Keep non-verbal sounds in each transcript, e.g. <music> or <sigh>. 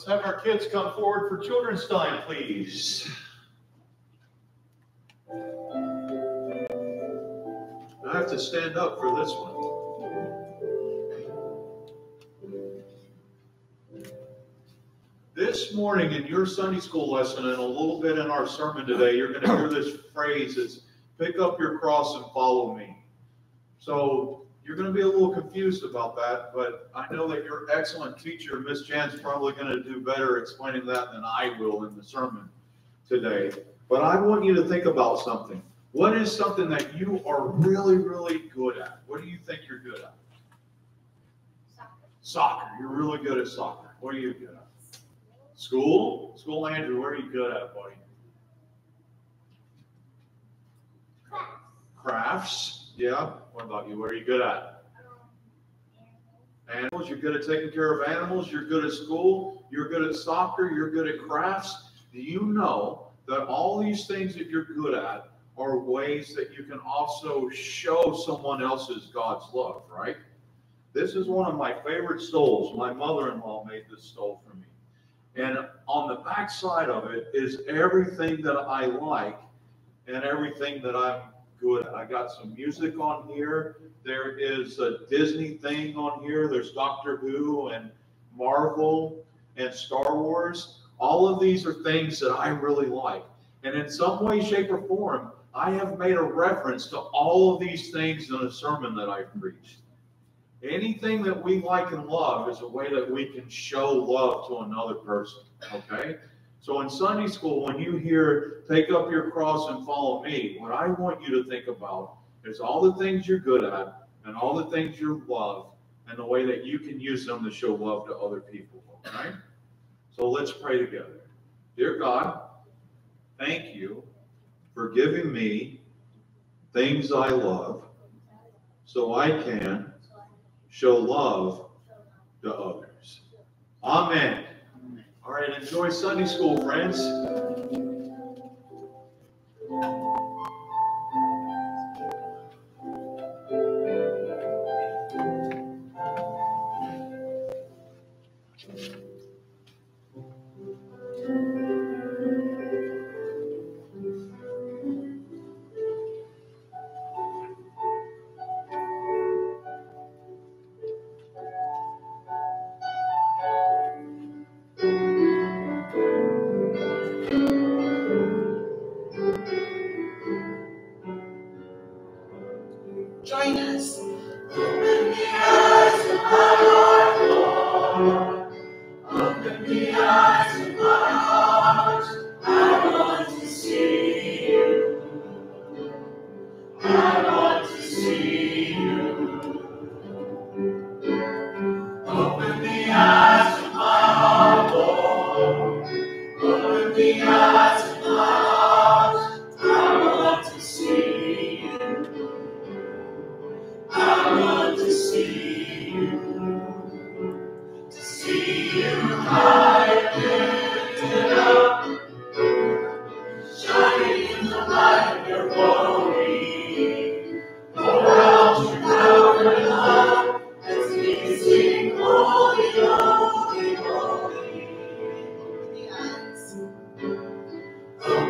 Let's have our kids come forward for children's time, please. I have to stand up for this one. This morning in your Sunday school lesson and a little bit in our sermon today, you're going to hear this phrase it's pick up your cross and follow me. So you're going to be a little confused about that, but I know that your excellent teacher, Miss Jan's probably going to do better explaining that than I will in the sermon today. But I want you to think about something. What is something that you are really, really good at? What do you think you're good at? Soccer. Soccer. You're really good at soccer. What are you good at? School? School, Andrew, where are you good at, buddy? Class. Crafts? Yeah. What about you? What are you good at? Animals. You're good at taking care of animals. You're good at school. You're good at soccer. You're good at crafts. Do you know that all these things that you're good at are ways that you can also show someone else's God's love, right? This is one of my favorite stoles. My mother-in-law made this stole for me. And on the back side of it is everything that I like and everything that I'm good. I got some music on here. There is a Disney thing on here. There's Doctor Who and Marvel and Star Wars. All of these are things that I really like. And in some way, shape, or form, I have made a reference to all of these things in a sermon that I've preached. Anything that we like and love is a way that we can show love to another person. Okay? So in Sunday school, when you hear take up your cross and follow me, what I want you to think about is all the things you're good at and all the things you love and the way that you can use them to show love to other people. Okay? So let's pray together. Dear God, thank you for giving me things I love so I can show love to others. Amen. All right, enjoy Sunday school, friends.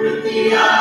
Open the eyes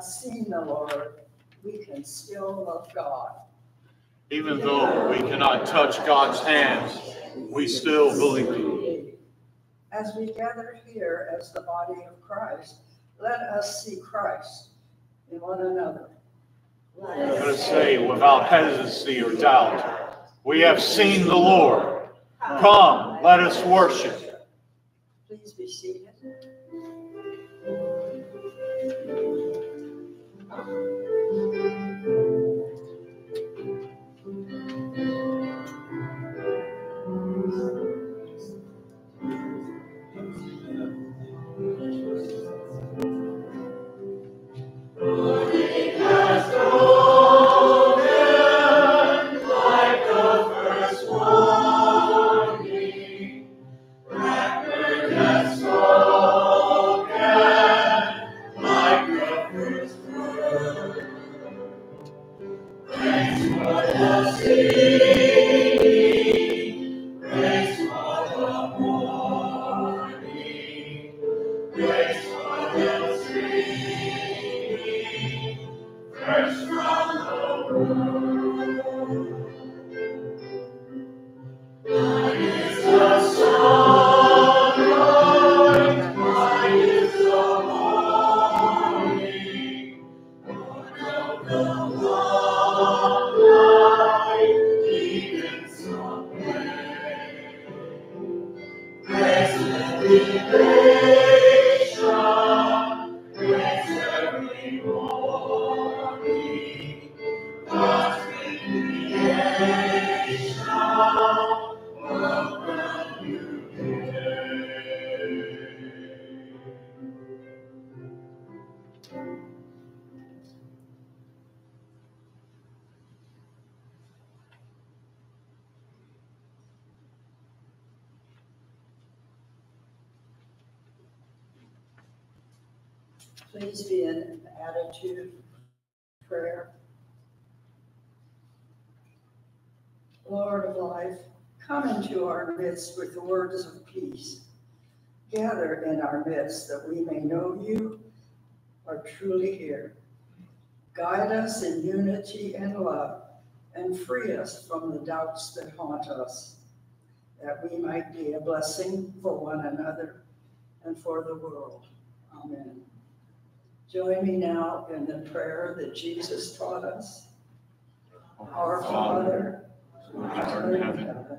not seen the Lord, we can still love God. Even though we cannot touch God's hands, we still believe. As we gather here as the body of Christ, let us see Christ in one another. Let us say without hesitancy or doubt, we have seen the Lord. Come, let us worship. Please be seated. With the words of peace. Gather in our midst that we may know you are truly here. Guide us in unity and love and free us from the doubts that haunt us, that we might be a blessing for one another and for the world. Amen. Join me now in the prayer that Jesus taught us. Our Father, who art in heaven,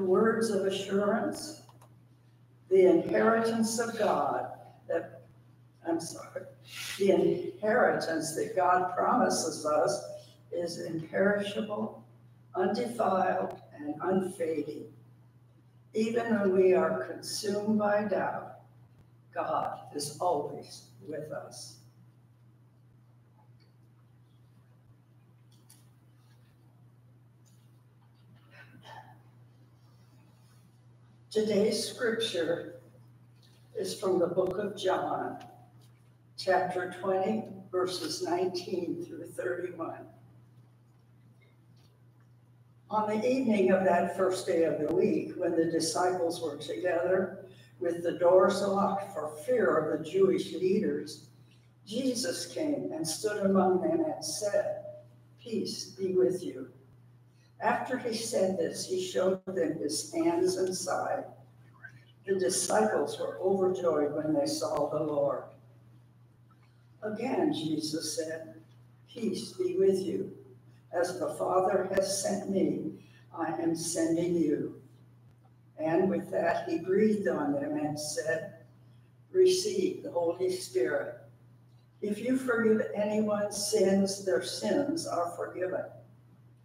The words of assurance, the inheritance of God that, I'm sorry, the inheritance that God promises us is imperishable, undefiled, and unfading. Even when we are consumed by doubt, God is always with us. Today's scripture is from the book of John, chapter 20, verses 19 through 31. On the evening of that first day of the week, when the disciples were together with the doors locked for fear of the Jewish leaders, Jesus came and stood among them and said, Peace be with you. After he said this, he showed them his hands and side. The disciples were overjoyed when they saw the Lord. Again, Jesus said, Peace be with you. As the Father has sent me, I am sending you. And with that, he breathed on them and said, Receive the Holy Spirit. If you forgive anyone's sins, their sins are forgiven.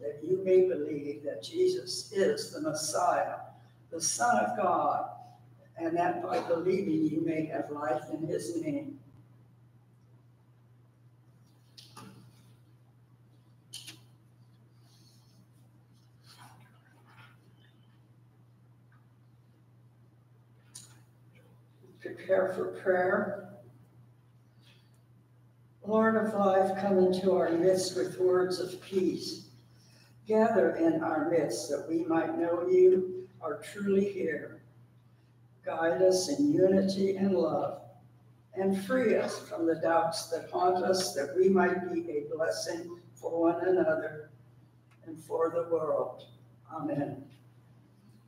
that you may believe that Jesus is the Messiah, the Son of God, and that by believing you may have life in his name. Prepare for prayer. Lord of life, come into our midst with words of peace Gather in our midst that we might know you are truly here. Guide us in unity and love, and free us from the doubts that haunt us, that we might be a blessing for one another and for the world. Amen.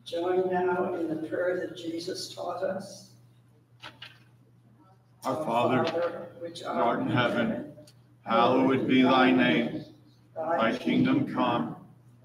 Join now in the prayer that Jesus taught us. Our Father, which art in heaven, hallowed be thy name. Thy kingdom come,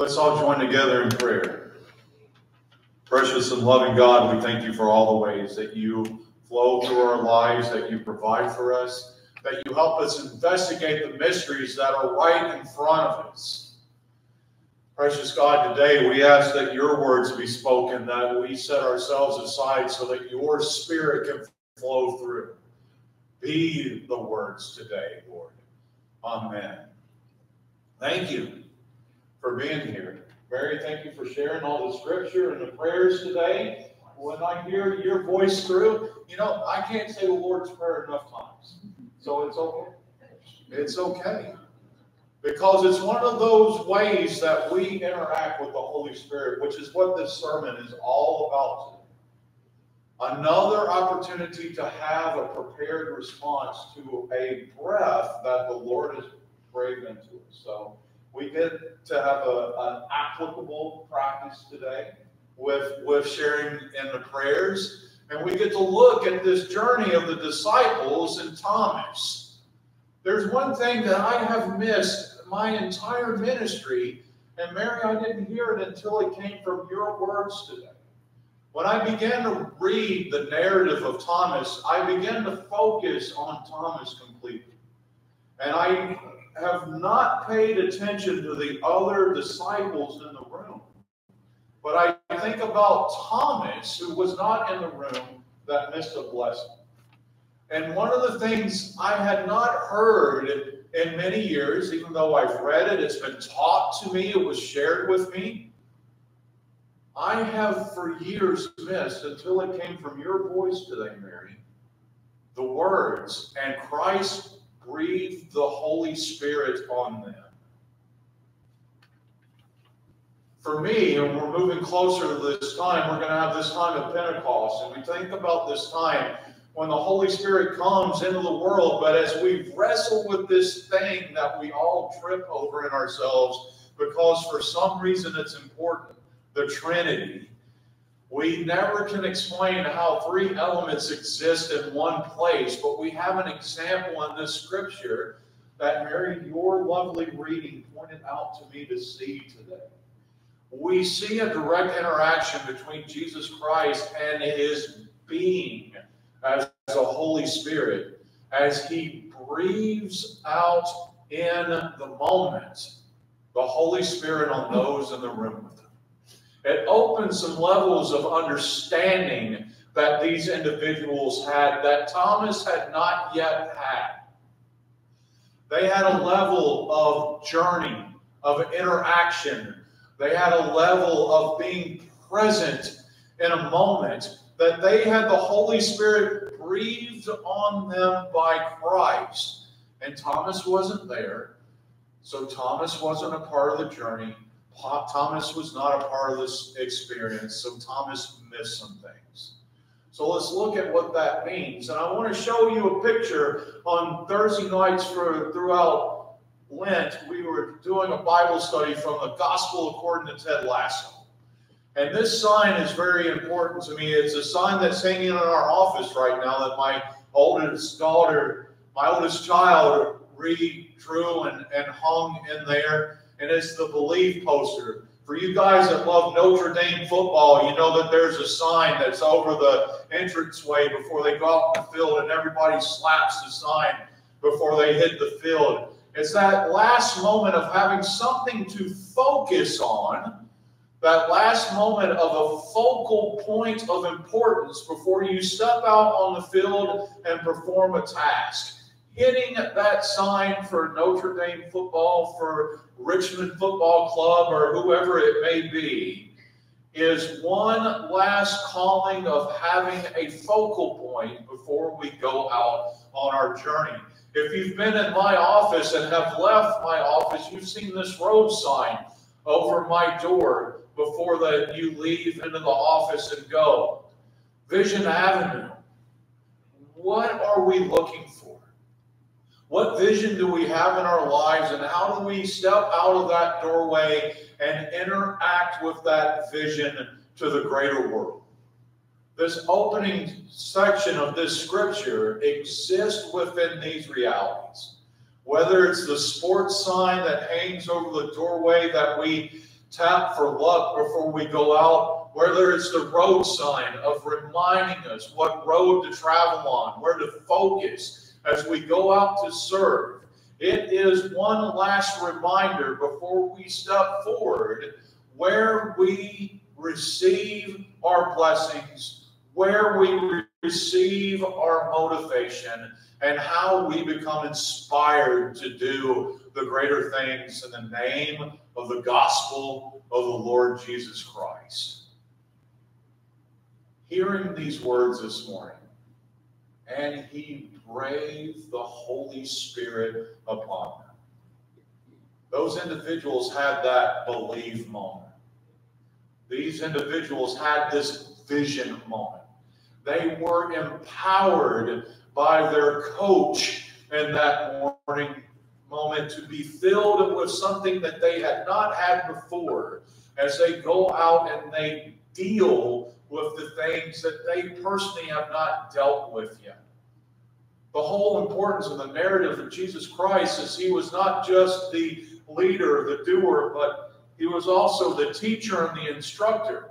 Let's all join together in prayer. Precious and loving God, we thank you for all the ways that you flow through our lives, that you provide for us, that you help us investigate the mysteries that are right in front of us. Precious God, today we ask that your words be spoken, that we set ourselves aside so that your spirit can flow through. Be the words today, Lord. Amen. Thank you for being here. Mary, thank you for sharing all the scripture and the prayers today. When I hear your voice through, you know, I can't say the Lord's Prayer enough times. So it's okay. It's okay. Because it's one of those ways that we interact with the Holy Spirit, which is what this sermon is all about. Another opportunity to have a prepared response to a breath that the Lord has breathed into us. So we get to have a, an applicable practice today with, with sharing in the prayers. And we get to look at this journey of the disciples and Thomas. There's one thing that I have missed my entire ministry, and Mary, I didn't hear it until it came from your words today. When I began to read the narrative of Thomas, I began to focus on Thomas completely. And I have not paid attention to the other disciples in the room. But I think about Thomas, who was not in the room, that missed a blessing. And one of the things I had not heard in many years, even though I've read it, it's been taught to me, it was shared with me. I have for years missed until it came from your voice today, Mary, the words, and Christ breathed the Holy Spirit on them. For me, and we're moving closer to this time, we're going to have this time of Pentecost, and we think about this time when the Holy Spirit comes into the world, but as we wrestle with this thing that we all trip over in ourselves, because for some reason it's important, the Trinity, we never can explain how three elements exist in one place, but we have an example in this scripture that Mary, your lovely reading pointed out to me to see today. We see a direct interaction between Jesus Christ and his being as a Holy Spirit as he breathes out in the moment the Holy Spirit on those in the room with. It opened some levels of understanding that these individuals had that Thomas had not yet had. They had a level of journey, of interaction. They had a level of being present in a moment that they had the Holy Spirit breathed on them by Christ. And Thomas wasn't there. So Thomas wasn't a part of the journey. Thomas was not a part of this experience, so Thomas missed some things. So let's look at what that means. And I want to show you a picture on Thursday nights for throughout Lent. We were doing a Bible study from the Gospel according to Ted Lasso. And this sign is very important to me. It's a sign that's hanging in our office right now that my oldest daughter, my oldest child, redrew and, and hung in there. And it's the believe poster. For you guys that love Notre Dame football, you know that there's a sign that's over the entranceway before they go out in the field, and everybody slaps the sign before they hit the field. It's that last moment of having something to focus on, that last moment of a focal point of importance before you step out on the field and perform a task. Hitting that sign for Notre Dame football, for Richmond Football Club, or whoever it may be, is one last calling of having a focal point before we go out on our journey. If you've been in my office and have left my office, you've seen this road sign over my door before that you leave into the office and go. Vision Avenue. What are we looking for? What vision do we have in our lives, and how do we step out of that doorway and interact with that vision to the greater world? This opening section of this scripture exists within these realities. Whether it's the sports sign that hangs over the doorway that we tap for luck before we go out, whether it's the road sign of reminding us what road to travel on, where to focus as we go out to serve. It is one last reminder before we step forward where we receive our blessings, where we receive our motivation, and how we become inspired to do the greater things in the name of the gospel of the Lord Jesus Christ. Hearing these words this morning, and he breathed the Holy Spirit upon them. Those individuals had that believe moment. These individuals had this vision moment. They were empowered by their coach in that morning moment to be filled with something that they had not had before as they go out and they deal with the things that they personally have not dealt with yet. The whole importance of the narrative of Jesus Christ is he was not just the leader, the doer, but he was also the teacher and the instructor.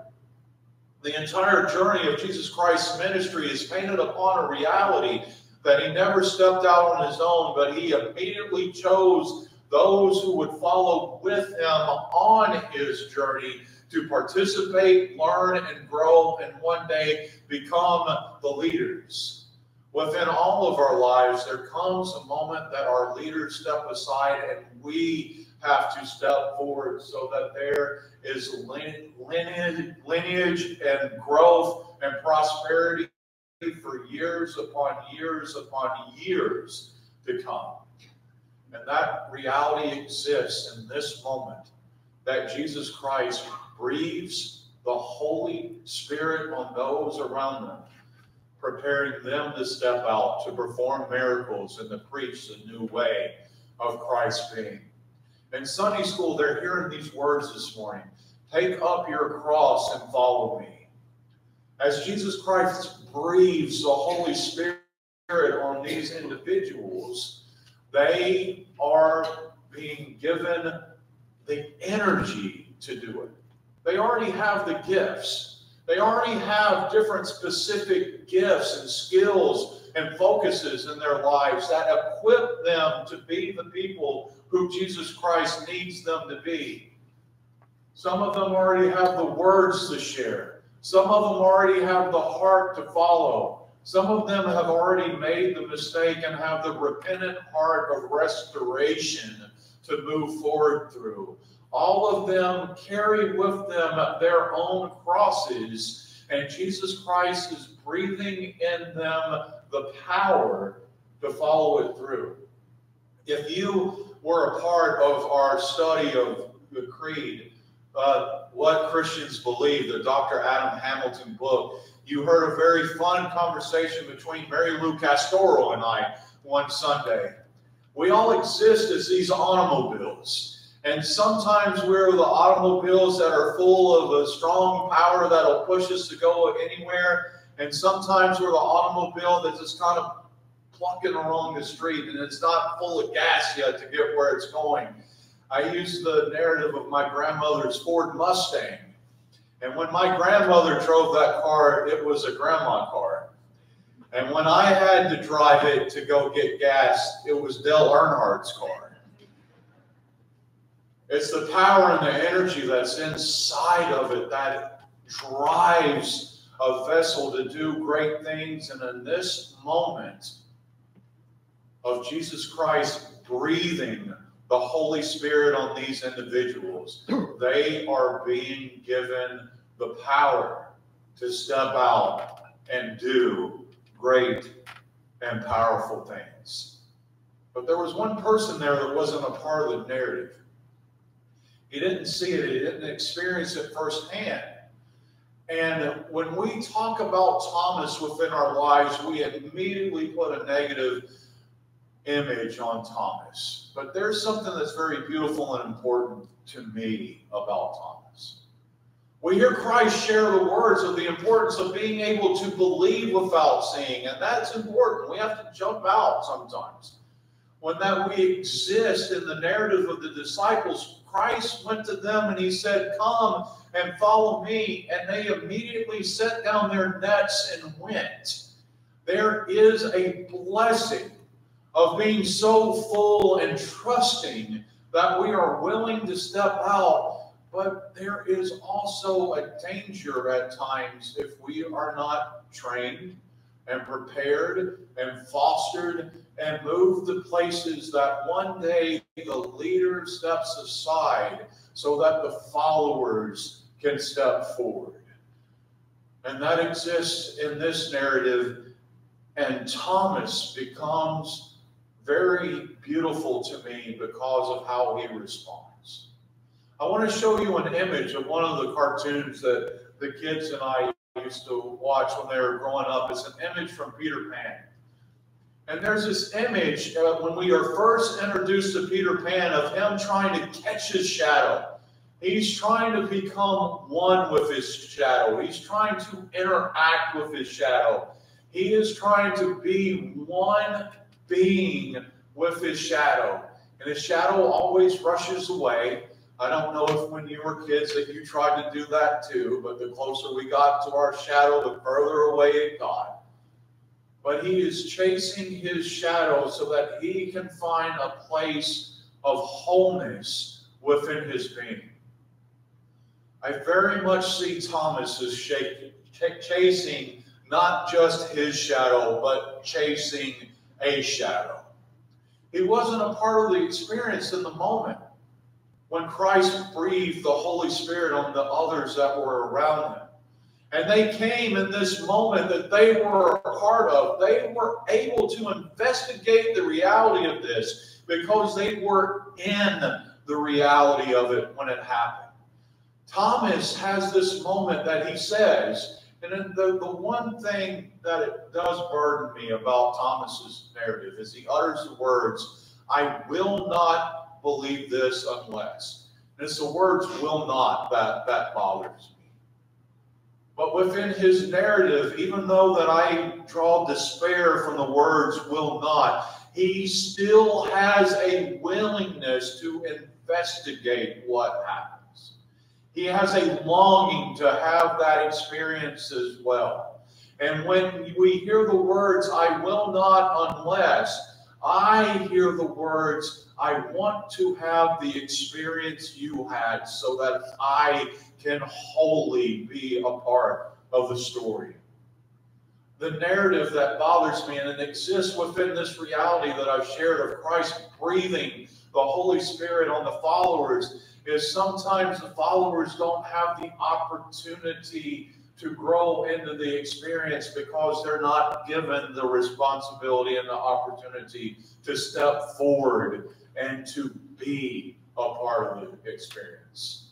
The entire journey of Jesus Christ's ministry is painted upon a reality that he never stepped out on his own, but he immediately chose those who would follow with him on his journey to participate, learn, and grow, and one day become the leaders. Within all of our lives, there comes a moment that our leaders step aside and we have to step forward so that there is lineage, lineage and growth and prosperity for years upon years upon years to come. And that reality exists in this moment that Jesus Christ breathes the Holy Spirit on those around them, preparing them to step out to perform miracles and to preach the new way of Christ being. In Sunday school, they're hearing these words this morning Take up your cross and follow me. As Jesus Christ breathes the Holy Spirit on these individuals, they are being given the energy to do it. They already have the gifts. They already have different specific gifts and skills and focuses in their lives that equip them to be the people who Jesus Christ needs them to be. Some of them already have the words to share. Some of them already have the heart to follow. Some of them have already made the mistake and have the repentant heart of restoration to move forward through. All of them carry with them their own crosses, and Jesus Christ is breathing in them the power to follow it through. If you were a part of our study of the Creed, uh, What Christians Believe, the Dr. Adam Hamilton book, you heard a very fun conversation between Mary Lou Castoro and I one Sunday. We all exist as these automobiles. And sometimes we're the automobiles that are full of a strong power that'll push us to go anywhere. And sometimes we're the automobile that's just kind of plucking along the street and it's not full of gas yet to get where it's going. I use the narrative of my grandmother's Ford Mustang. And when my grandmother drove that car, it was a grandma car. And when I had to drive it to go get gas, it was Dale Earnhardt's car. It's the power and the energy that's inside of it that drives a vessel to do great things. And in this moment of Jesus Christ breathing the Holy Spirit on these individuals, <clears throat> they are being given the power to step out and do great and powerful things. But there was one person there that wasn't a part of the narrative. He didn't see it, he didn't experience it firsthand. And when we talk about Thomas within our lives, we immediately put a negative image on Thomas. But there's something that's very beautiful and important to me about Thomas. We hear Christ share the words of the importance of being able to believe without seeing, and that's important. We have to jump out sometimes. When that we exist in the narrative of the disciples, Christ went to them and he said, Come and follow me. And they immediately set down their nets and went. There is a blessing of being so full and trusting that we are willing to step out. But there is also a danger at times if we are not trained and prepared and fostered and moved to places that one day the leader steps aside so that the followers can step forward. And that exists in this narrative. And Thomas becomes very beautiful to me because of how he responds. I want to show you an image of one of the cartoons that the kids and I used to watch when they were growing up. It's an image from Peter Pan. And there's this image uh, when we are first introduced to Peter Pan of him trying to catch his shadow. He's trying to become one with his shadow. He's trying to interact with his shadow. He is trying to be one being with his shadow. And his shadow always rushes away. I don't know if when you were kids that you tried to do that too, but the closer we got to our shadow, the further away it got but he is chasing his shadow so that he can find a place of wholeness within his being. I very much see Thomas as shaking, chasing not just his shadow, but chasing a shadow. He wasn't a part of the experience in the moment when Christ breathed the Holy Spirit on the others that were around him. And they came in this moment that they were a part of. They were able to investigate the reality of this because they were in the reality of it when it happened. Thomas has this moment that he says, and the, the one thing that it does burden me about Thomas's narrative is he utters the words, I will not believe this unless. And it's the words will not that, that bothers me. But within his narrative, even though that I draw despair from the words will not, he still has a willingness to investigate what happens. He has a longing to have that experience as well. And when we hear the words, I will not unless, I hear the words, I want to have the experience you had so that I can wholly be a part of the story. The narrative that bothers me, and it exists within this reality that I've shared of Christ breathing the Holy Spirit on the followers, is sometimes the followers don't have the opportunity to grow into the experience because they're not given the responsibility and the opportunity to step forward and to be a part of the experience.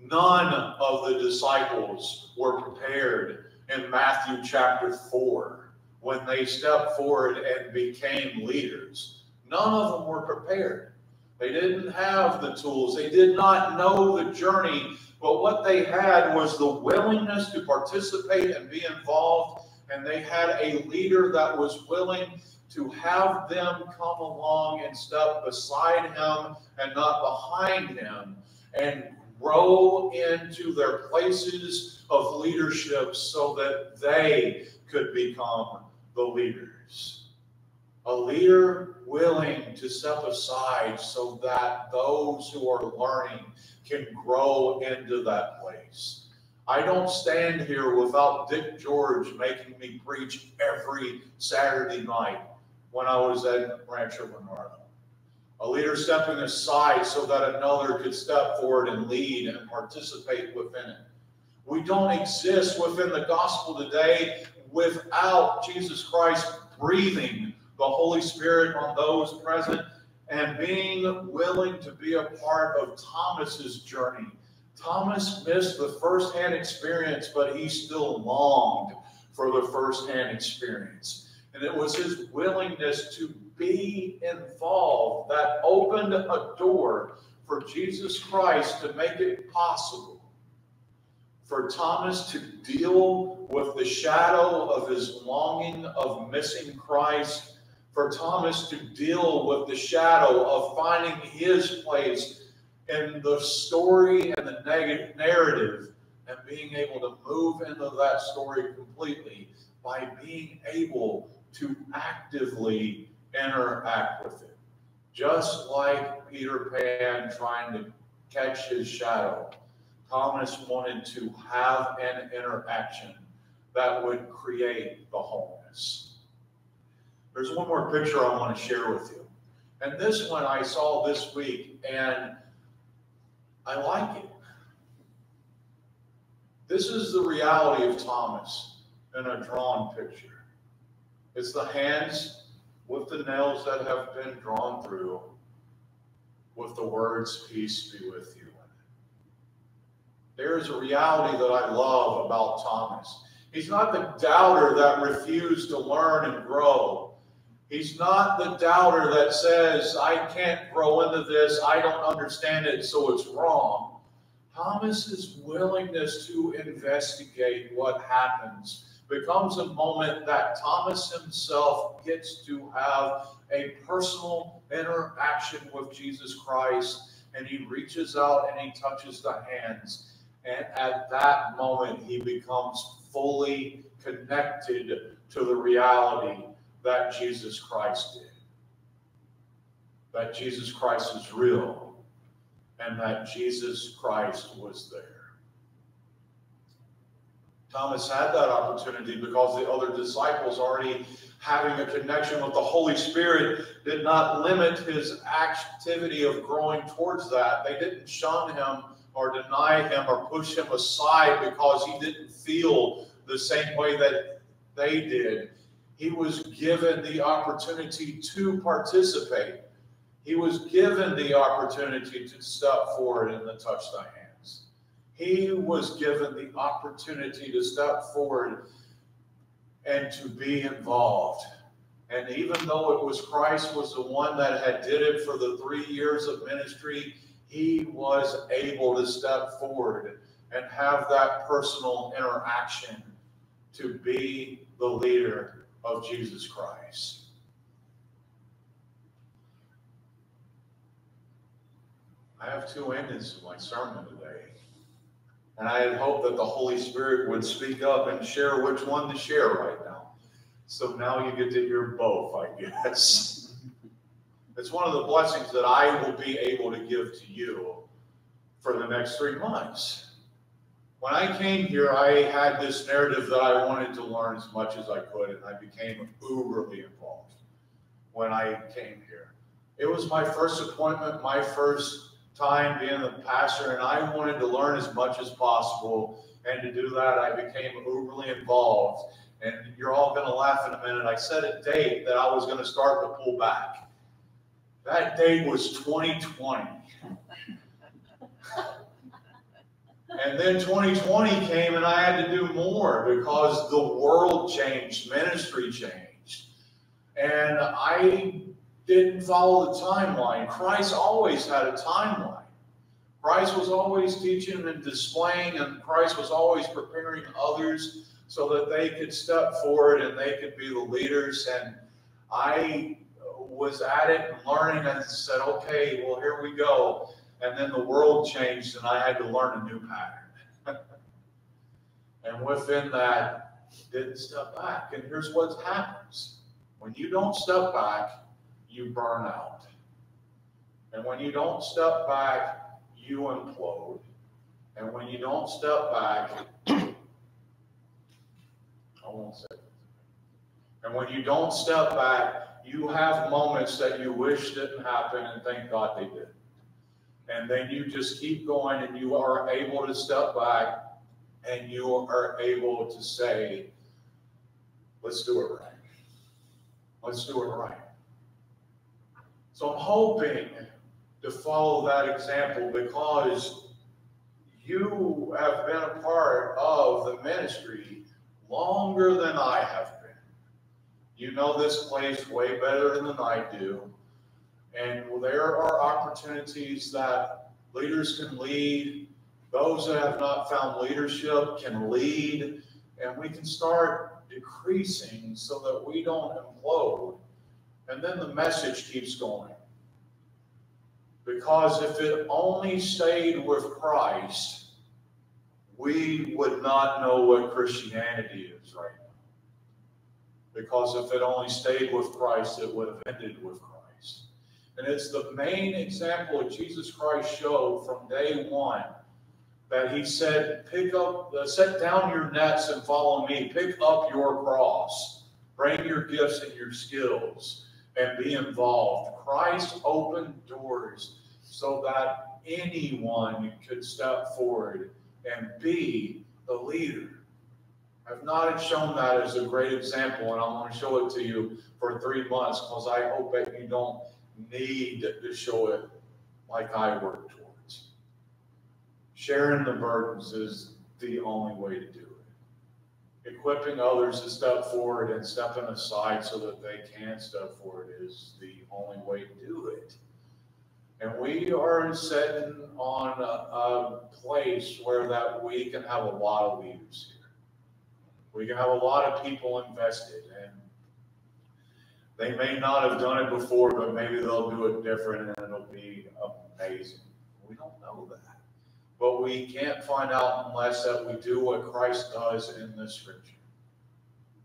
None of the disciples were prepared in Matthew chapter 4 when they stepped forward and became leaders. None of them were prepared. They didn't have the tools. They did not know the journey. But what they had was the willingness to participate and be involved. And they had a leader that was willing to have them come along and step beside him and not behind him and grow into their places of leadership so that they could become the leaders. A leader willing to step aside so that those who are learning can grow into that place. I don't stand here without Dick George making me preach every Saturday night when I was at Rancho Bernardo. A leader stepping aside so that another could step forward and lead and participate within it. We don't exist within the gospel today without Jesus Christ breathing the Holy Spirit on those present and being willing to be a part of Thomas's journey. Thomas missed the firsthand experience, but he still longed for the firsthand experience. And it was his willingness to be involved that opened a door for Jesus Christ to make it possible for Thomas to deal with the shadow of his longing of missing Christ, for Thomas to deal with the shadow of finding his place in the story and the narrative and being able to move into that story completely by being able to actively interact with it. Just like Peter Pan trying to catch his shadow, Thomas wanted to have an interaction that would create the wholeness. There's one more picture I want to share with you. And this one I saw this week, and I like it. This is the reality of Thomas in a drawn picture. It's the hands with the nails that have been drawn through, with the words, Peace be with you. There is a reality that I love about Thomas. He's not the doubter that refused to learn and grow. He's not the doubter that says, I can't grow into this, I don't understand it, so it's wrong. Thomas's willingness to investigate what happens becomes a moment that Thomas himself gets to have a personal interaction with Jesus Christ, and he reaches out and he touches the hands. And at that moment, he becomes fully connected to the reality that Jesus Christ did. That Jesus Christ is real and that Jesus Christ was there. Thomas had that opportunity because the other disciples already having a connection with the Holy Spirit did not limit his activity of growing towards that. They didn't shun him or deny him or push him aside because he didn't feel the same way that they did. He was given the opportunity to participate. He was given the opportunity to step forward to touch the hand. He was given the opportunity to step forward and to be involved. And even though it was Christ was the one that had did it for the three years of ministry, he was able to step forward and have that personal interaction to be the leader of Jesus Christ. I have two endings to my sermon today. And I had hoped that the Holy Spirit would speak up and share which one to share right now. So now you get to hear both, I guess. <laughs> it's one of the blessings that I will be able to give to you for the next three months. When I came here, I had this narrative that I wanted to learn as much as I could, and I became uberly involved when I came here. It was my first appointment, my first time being the pastor, and I wanted to learn as much as possible. And to do that, I became overly involved. And you're all going to laugh in a minute. I set a date that I was going to start to pull back. That date was 2020. and then 2020 came, and I had to do more because the world changed, ministry changed. And I didn't follow the timeline. Christ always had a timeline. Christ was always teaching and displaying, and Christ was always preparing others so that they could step forward and they could be the leaders. And I was at it and learning and said, okay, well, here we go. And then the world changed and I had to learn a new pattern. <laughs> and within that, didn't step back. And here's what happens when you don't step back, you burn out. And when you don't step back, you implode. And when you don't step back, I won't say. And when you don't step back, you have moments that you wish didn't happen and thank God they did. And then you just keep going and you are able to step back and you are able to say, let's do it right. Let's do it right. So I'm hoping to follow that example because you have been a part of the ministry longer than I have been. You know this place way better than I do. And there are opportunities that leaders can lead. Those that have not found leadership can lead. And we can start decreasing so that we don't implode. And then the message keeps going. Because if it only stayed with Christ, we would not know what Christianity is right now. Because if it only stayed with Christ, it would have ended with Christ. And it's the main example that Jesus Christ showed from day one that he said, pick up, uh, set down your nets and follow me. Pick up your cross. Bring your gifts and your skills and be involved. Christ opened doors so that anyone could step forward and be the leader. I've not shown that as a great example, and I'm going to show it to you for three months because I hope that you don't need to show it like I work towards. Sharing the burdens is the only way to do it. Equipping others to step forward and stepping aside so that they can step forward is the only way to do it. And we are sitting on a, a place where that we can have a lot of leaders here. We can have a lot of people invested and they may not have done it before, but maybe they'll do it different and it'll be amazing. We don't know that. But we can't find out unless that we do what Christ does in the scripture.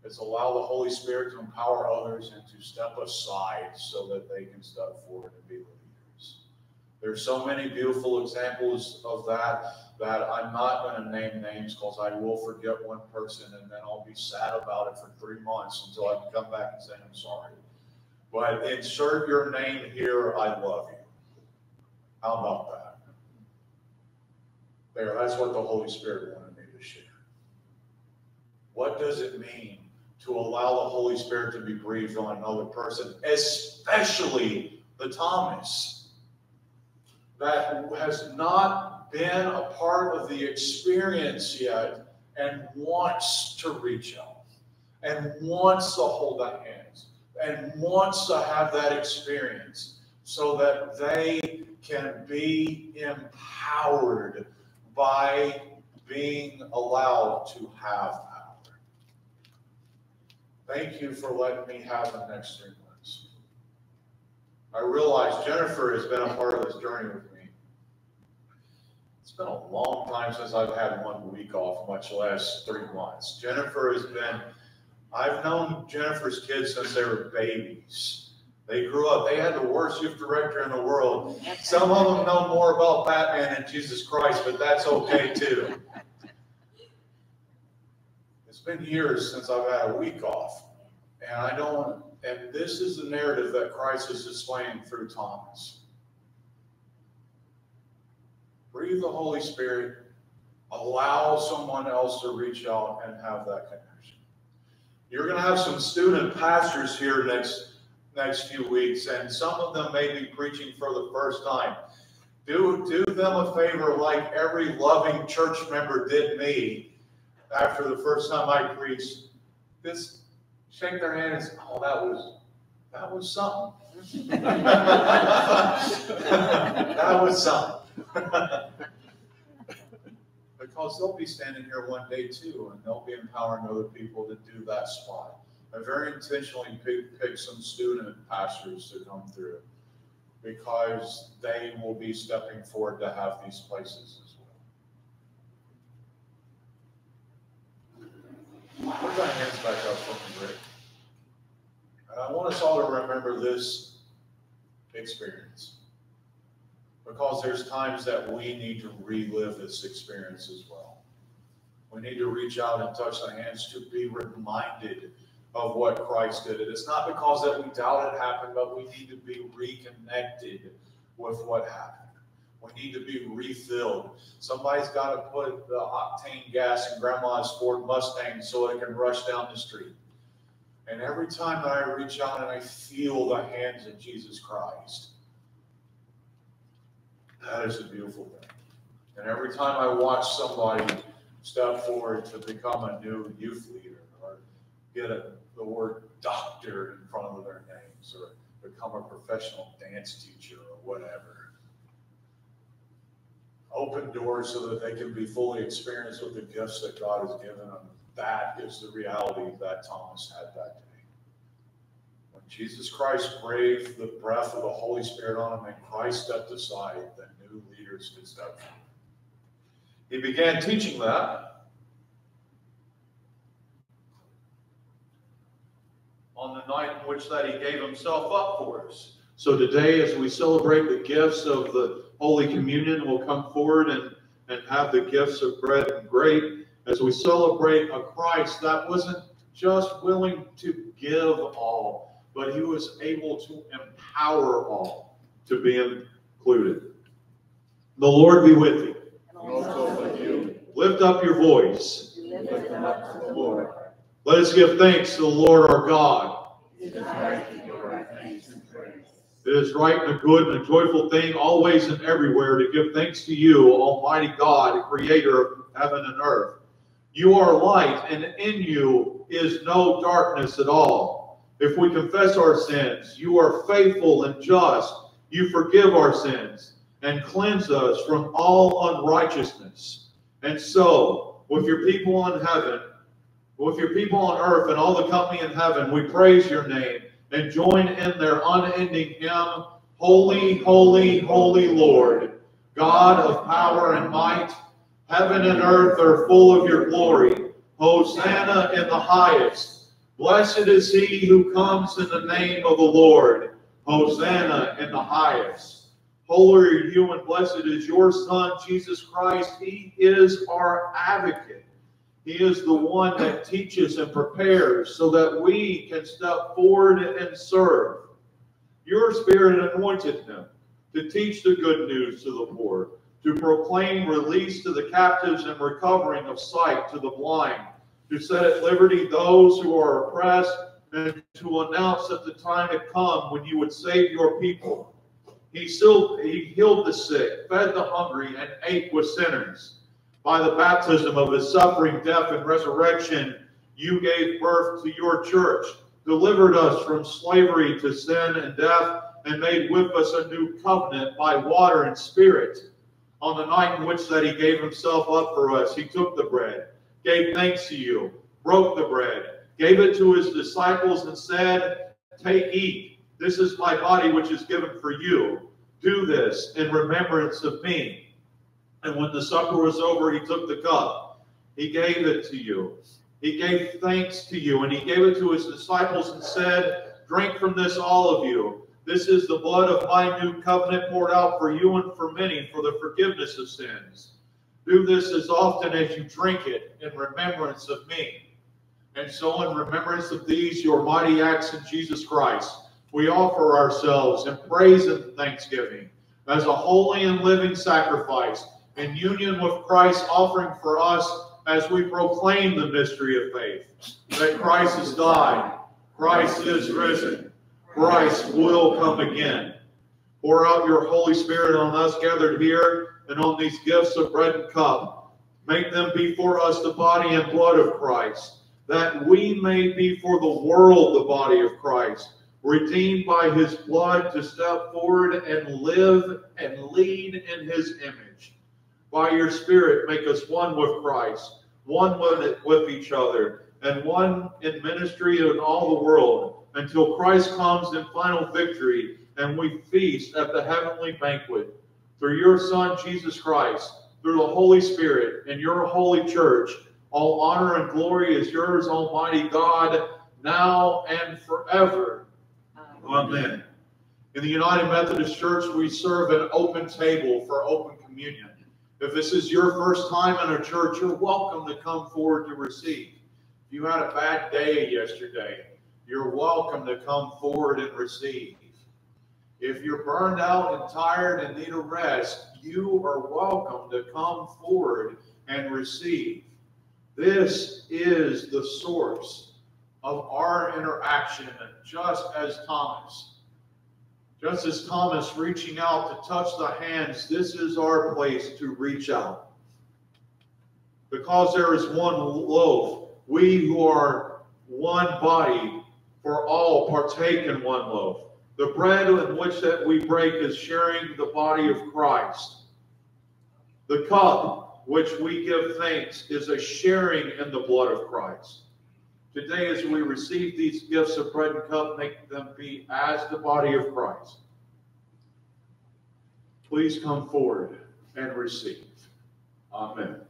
It's allow the Holy Spirit to empower others and to step aside so that they can step forward and be leaders. There's so many beautiful examples of that that I'm not going to name names because I will forget one person and then I'll be sad about it for three months until I can come back and say I'm sorry. But insert your name here, I love you. How about that? There, that's what the Holy Spirit wanted me to share. What does it mean to allow the Holy Spirit to be breathed on another person, especially the Thomas that has not been a part of the experience yet and wants to reach out and wants to hold that hands and wants to have that experience so that they can be empowered by being allowed to have power. Thank you for letting me have the next three months. I realize Jennifer has been a part of this journey with me. It's been a long time since I've had one week off, much less three months. Jennifer has been, I've known Jennifer's kids since they were babies. They grew up, they had the worst youth director in the world. Some of them know more about Batman and Jesus Christ, but that's okay too. It's been years since I've had a week off. And I don't, and this is the narrative that Christ is displaying through Thomas. Breathe the Holy Spirit, allow someone else to reach out and have that connection. You're going to have some student pastors here next next few weeks, and some of them may be preaching for the first time. Do, do them a favor like every loving church member did me after the first time I preached. Just shake their hand and say, oh, that was That was something. <laughs> that was something. <laughs> because they'll be standing here one day too, and they'll be empowering other people to do that spot. I very intentionally pick, pick some student pastors to come through because they will be stepping forward to have these places as well. Put our hands back up me, Rick. And I want us all to remember this experience. Because there's times that we need to relive this experience as well. We need to reach out and touch the hands to be reminded of what Christ did. It's not because that we doubt it happened, but we need to be reconnected with what happened. We need to be refilled. Somebody's got to put the octane gas in grandma's Ford Mustang so it can rush down the street. And every time that I reach out and I feel the hands of Jesus Christ, that is a beautiful thing. And every time I watch somebody step forward to become a new youth leader get a, the word doctor in front of their names or become a professional dance teacher or whatever, open doors so that they can be fully experienced with the gifts that God has given them. That is the reality that Thomas had that day. When Jesus Christ breathed the breath of the Holy Spirit on him and Christ stepped aside, the new leaders could step forward. He began teaching that on the night in which that he gave himself up for us. So today, as we celebrate the gifts of the Holy Communion, we'll come forward and, and have the gifts of bread and grape. As we celebrate a Christ that wasn't just willing to give all, but he was able to empower all to be included. The Lord be with you. also with you. Lift up your voice. Lift up to the Lord. Let us give thanks to the Lord our God. It is right to give our thanks and. It is right and a good and a joyful thing, always and everywhere, to give thanks to you, Almighty God, creator of heaven and earth. You are light, and in you is no darkness at all. If we confess our sins, you are faithful and just. You forgive our sins and cleanse us from all unrighteousness. And so, with your people in heaven, with your people on earth and all the company in heaven, we praise your name and join in their unending hymn, Holy, Holy, Holy Lord, God of power and might. Heaven and earth are full of your glory. Hosanna in the highest. Blessed is he who comes in the name of the Lord. Hosanna in the highest. Holy are you and blessed is your Son, Jesus Christ. He is our advocate. He is the one that teaches and prepares so that we can step forward and serve. Your Spirit anointed him to teach the good news to the poor, to proclaim release to the captives and recovering of sight to the blind, to set at liberty those who are oppressed, and to announce that the time had come when you would save your people. He, he healed the sick, fed the hungry, and ate with sinners. By the baptism of his suffering, death, and resurrection, you gave birth to your church, delivered us from slavery to sin and death, and made with us a new covenant by water and spirit. On the night in which that he gave himself up for us, he took the bread, gave thanks to you, broke the bread, gave it to his disciples, and said, Take, eat. This is my body which is given for you. Do this in remembrance of me. And when the supper was over, he took the cup. He gave it to you. He gave thanks to you, and he gave it to his disciples and said, Drink from this, all of you. This is the blood of my new covenant poured out for you and for many for the forgiveness of sins. Do this as often as you drink it in remembrance of me. And so, in remembrance of these, your mighty acts in Jesus Christ, we offer ourselves in praise and thanksgiving as a holy and living sacrifice in union with Christ offering for us as we proclaim the mystery of faith that Christ has died, Christ is risen, Christ will come again. Pour out your Holy Spirit on us gathered here and on these gifts of bread and cup. Make them be for us the body and blood of Christ, that we may be for the world the body of Christ, redeemed by his blood to step forward and live and lead in his image. By your Spirit, make us one with Christ, one with, with each other, and one in ministry in all the world until Christ comes in final victory and we feast at the heavenly banquet. Through your Son, Jesus Christ, through the Holy Spirit, and your holy church, all honor and glory is yours, Almighty God, now and forever. Amen. In the United Methodist Church, we serve an open table for open communion. If this is your first time in a church, you're welcome to come forward to receive. If you had a bad day yesterday, you're welcome to come forward and receive. If you're burned out and tired and need a rest, you are welcome to come forward and receive. This is the source of our interaction, just as Thomas. Just as Thomas reaching out to touch the hands, this is our place to reach out. Because there is one loaf, we who are one body for all partake in one loaf. The bread in which that we break is sharing the body of Christ. The cup which we give thanks is a sharing in the blood of Christ. Today, as we receive these gifts of bread and cup, make them be as the body of Christ. Please come forward and receive. Amen.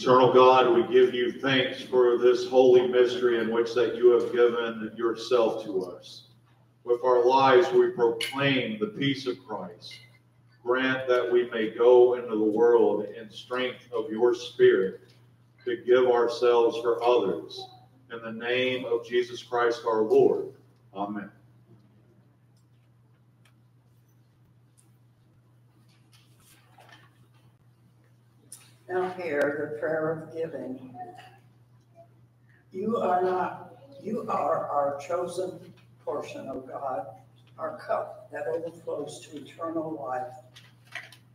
Eternal God, we give you thanks for this holy mystery in which that you have given yourself to us. With our lives, we proclaim the peace of Christ. Grant that we may go into the world in strength of your spirit to give ourselves for others. In the name of Jesus Christ our Lord. Amen. Now hear the prayer of giving. You are not, you are our chosen portion, O God, our cup that overflows to eternal life.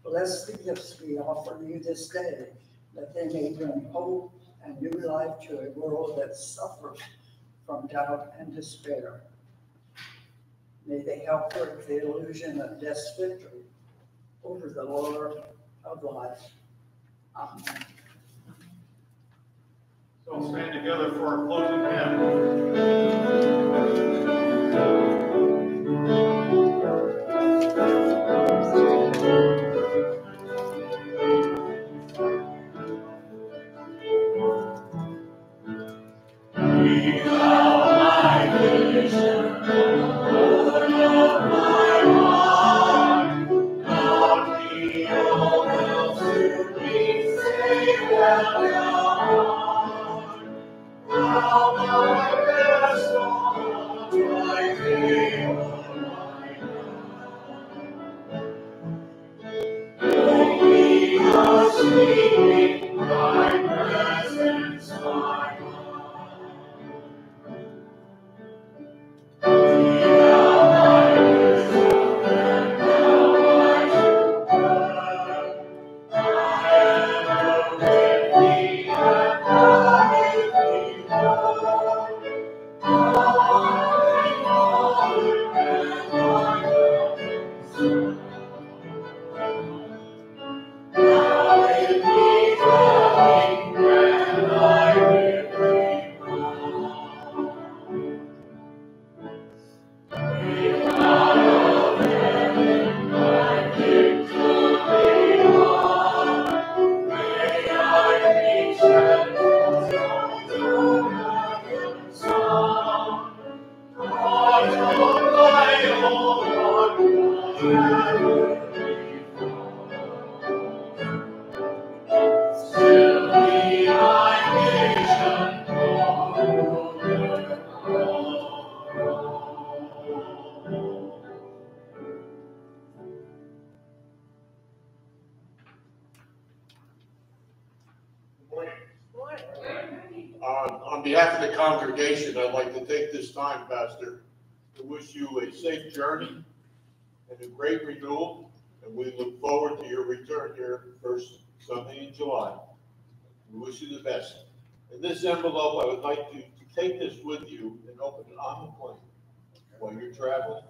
Bless the gifts we offer you this day, that they may bring hope and new life to a world that suffers from doubt and despair. May they help break the illusion of death's victory over the Lord of life. Amen. So stand together for our closing hymn. On behalf of the congregation, I'd like to take this time, Pastor, to wish you a safe journey and a great renewal, and we look forward to your return here first Sunday in July. We wish you the best. In this envelope, I would like to to take this with you and open it on the plane while you're traveling.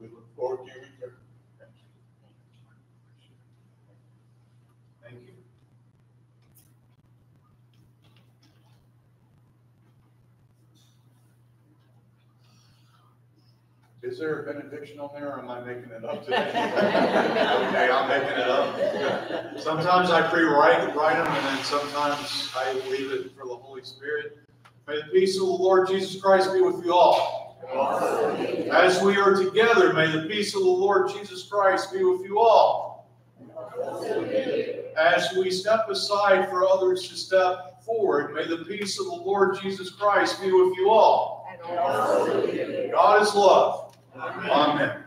We look forward to your return. Is there a benediction on there, or am I making it up today? <laughs> Okay, I'm making it up. Sometimes I pre-write, write them, and then sometimes I leave it for the Holy Spirit. May the peace of the Lord Jesus Christ be with you all. As we are together, may the peace of the Lord Jesus Christ be with you all. As we step aside for others to step forward, may the peace of the Lord Jesus Christ be with you all. God is love. Amen.